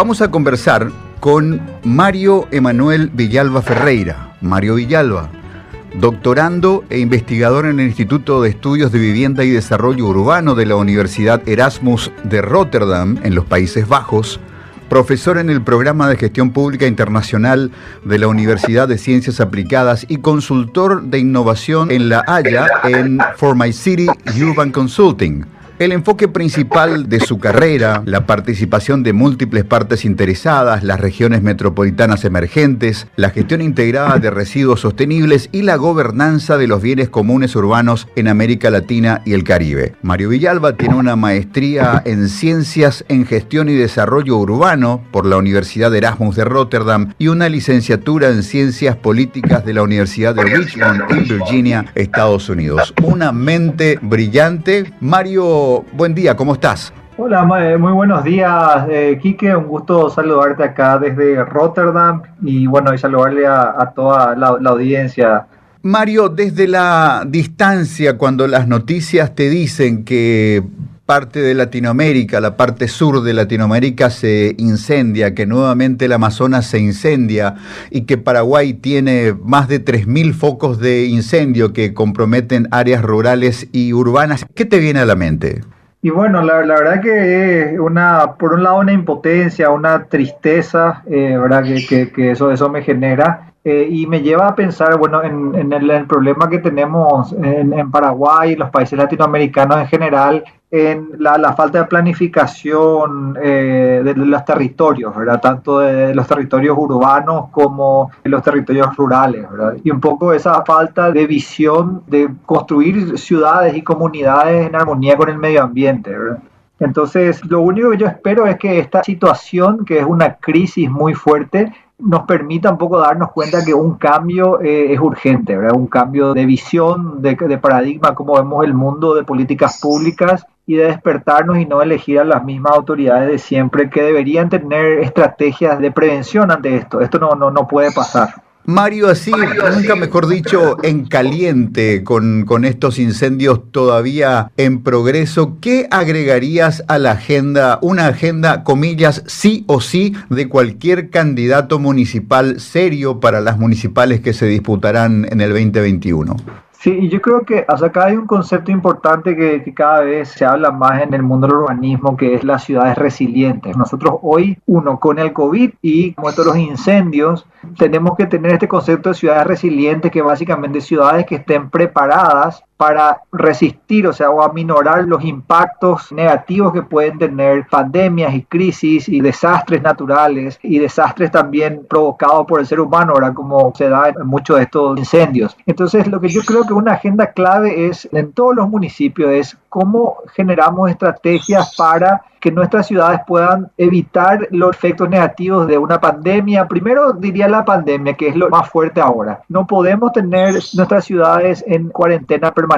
Vamos a conversar con Mario Emanuel Villalba Ferreira. Mario Villalba, doctorando e investigador en el Instituto de Estudios de Vivienda y Desarrollo Urbano de la Universidad Erasmus de Rotterdam, en los Países Bajos, profesor en el programa de gestión pública internacional de la Universidad de Ciencias Aplicadas y consultor de innovación en La Haya en For My City Urban Consulting el enfoque principal de su carrera, la participación de múltiples partes interesadas, las regiones metropolitanas emergentes, la gestión integrada de residuos sostenibles y la gobernanza de los bienes comunes urbanos en América Latina y el Caribe. Mario Villalba tiene una maestría en Ciencias en Gestión y Desarrollo Urbano por la Universidad de Erasmus de Rotterdam y una licenciatura en Ciencias Políticas de la Universidad de Richmond en Virginia, Estados Unidos. Una mente brillante. Mario buen día, ¿cómo estás? Hola, eh, muy buenos días, eh, Quique. Un gusto saludarte acá desde Rotterdam y bueno, y saludarle a, toda la, audiencia. Mario, desde la distancia, cuando las noticias te dicen que parte de Latinoamérica, la parte sur de Latinoamérica se incendia, que nuevamente el Amazonas se incendia y que Paraguay tiene más de 3.000 focos de incendio que comprometen áreas rurales y urbanas. ¿Qué te viene a la mente? Y bueno, la, verdad que es una, por un lado una impotencia, una tristeza, eh, ¿verdad? Que, que, eso, eso me genera. Eh, y me lleva a pensar, bueno, en, el, problema que tenemos en, en Paraguay los países latinoamericanos en general, en la, falta de planificación eh, de los territorios, ¿verdad? Tanto de los territorios urbanos como de los territorios rurales, ¿verdad? Y un poco esa falta de visión de construir ciudades y comunidades en armonía con el medio ambiente, ¿verdad? Entonces, lo único que yo espero es que esta situación, que es una crisis muy fuerte, nos permita un poco darnos cuenta que un cambio eh, es urgente, ¿verdad? un cambio de visión, de, de paradigma, como vemos el mundo de políticas públicas y de despertarnos y no elegir a las mismas autoridades de siempre que deberían tener estrategias de prevención ante esto. Esto no, no, no puede pasar. Mario, así, nunca mejor dicho, en caliente con, con, estos incendios todavía en progreso, ¿qué agregarías a la agenda, una agenda, comillas, sí o sí, de cualquier candidato municipal serio para las municipales que se disputarán en el 2021? Sí, y yo creo que acá hay un concepto importante que, que, cada vez se habla más en el mundo del urbanismo, que es las ciudades resilientes. Nosotros hoy, uno, con el COVID y con todos los incendios, tenemos que tener este concepto de ciudades resilientes, que básicamente ciudades que estén preparadas para resistir, o sea, o aminorar los impactos negativos que pueden tener pandemias y crisis y desastres naturales y desastres también provocados por el ser humano, ahora como se da en muchos de estos incendios. Entonces, lo que yo creo que una agenda clave es en todos los municipios es cómo generamos estrategias para que nuestras ciudades puedan evitar los efectos negativos de una pandemia. Primero diría la pandemia, que es lo más fuerte ahora. No podemos tener nuestras ciudades en cuarentena permanente.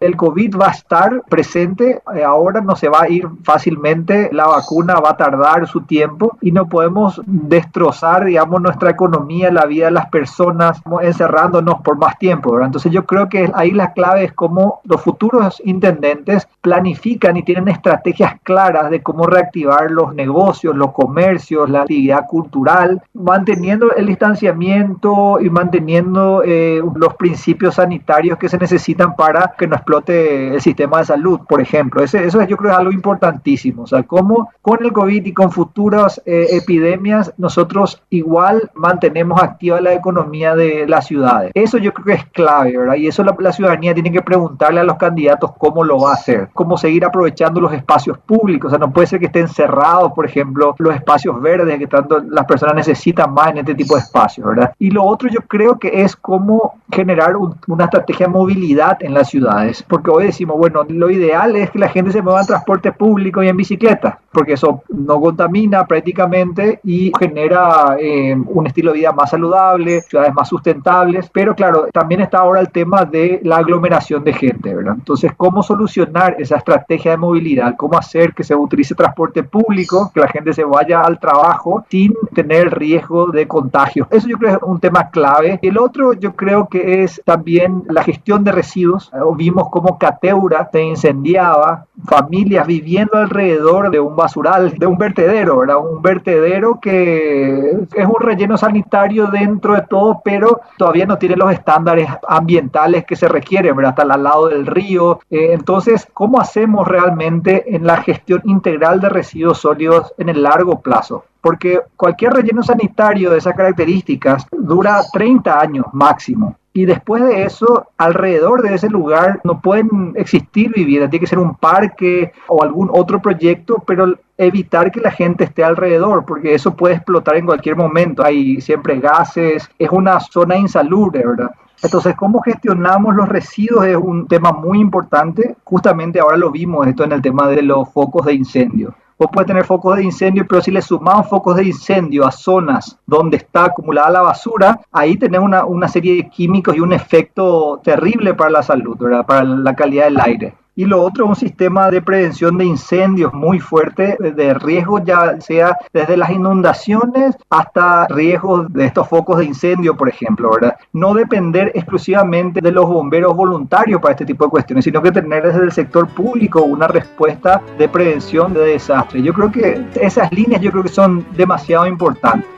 El COVID va a estar presente, eh, ahora no se va a ir fácilmente, la vacuna va a tardar su tiempo y no podemos destrozar, digamos, nuestra economía, la vida de las personas, encerrándonos por más tiempo. Entonces yo creo que ahí la clave es cómo los futuros intendentes planifican y tienen estrategias claras de cómo reactivar los negocios, los comercios, la actividad cultural, manteniendo el distanciamiento y manteniendo eh, los principios sanitarios que se necesitan para que no explote el sistema de salud, por ejemplo. Eso, eso yo creo es algo importantísimo. O sea, cómo con el COVID y con futuras eh, epidemias nosotros igual mantenemos activa la economía de las ciudades. Eso yo creo que es clave, ¿verdad? Y eso la, la ciudadanía tiene que preguntarle a los candidatos cómo lo va a hacer, cómo seguir aprovechando los espacios públicos. O sea, no puede ser que estén cerrados, por ejemplo, los espacios verdes que tanto las personas necesitan más en este tipo de espacios, ¿verdad? Y lo otro yo creo que es cómo generar una estrategia de movilidad en ciudades, porque hoy decimos, bueno, lo ideal es que la gente se mueva en transporte público y en bicicleta, porque eso no contamina prácticamente y genera eh, un estilo de vida más saludable, ciudades más sustentables, pero claro, también está ahora el tema de la aglomeración de gente, ¿verdad? Entonces, ¿cómo solucionar esa estrategia de movilidad? ¿Cómo hacer que se utilice transporte público, que la gente se vaya al trabajo sin tener el riesgo de contagio. Eso yo creo es un tema clave. El otro yo creo que es también la gestión de residuos. Incendios. Vimos cómo Cateura se incendiaba, familias viviendo alrededor de un basural, de un vertedero, ¿verdad? Un vertedero que es un relleno sanitario dentro de todo, pero todavía no tiene los estándares ambientales que se requieren, ¿verdad? Hasta al lado del río. Eh, entonces, ¿cómo hacemos realmente en la gestión integral de residuos sólidos en el largo plazo? porque cualquier relleno sanitario de esas características dura 30 años máximo. Y después de eso, alrededor de ese lugar no pueden existir viviendas, tiene que ser un parque o algún otro proyecto, pero evitar que la gente esté alrededor, porque eso puede explotar en cualquier momento. Hay siempre gases, es una zona insalubre, ¿verdad? Entonces, cómo gestionamos los residuos es un tema muy importante. Justamente ahora lo vimos esto en el tema de los focos de incendio. Vos puedes tener focos de incendio, pero si le sumamos focos de incendio a zonas donde está acumulada la basura, ahí tenemos una, una serie de químicos y un efecto terrible para la salud, para la calidad del aire. Y lo otro es un sistema de prevención de incendios muy fuerte, de riesgos ya sea desde las inundaciones hasta riesgos de estos focos de incendio, por ejemplo, ¿verdad? No depender exclusivamente de los bomberos voluntarios para este tipo de cuestiones, sino que tener desde el sector público una respuesta de prevención de desastres. Yo creo que esas líneas yo creo que son demasiado importantes.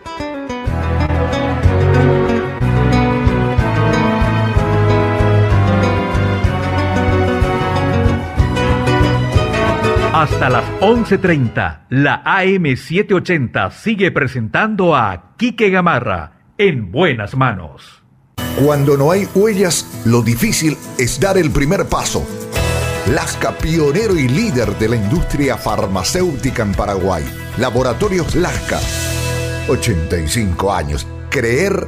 Hasta las 11.30, la AM780 sigue presentando a Quique Gamarra en buenas manos. Cuando no hay huellas, lo difícil es dar el primer paso. Lasca, pionero y líder de la industria farmacéutica en Paraguay. Laboratorios Lasca. 85 años. Creer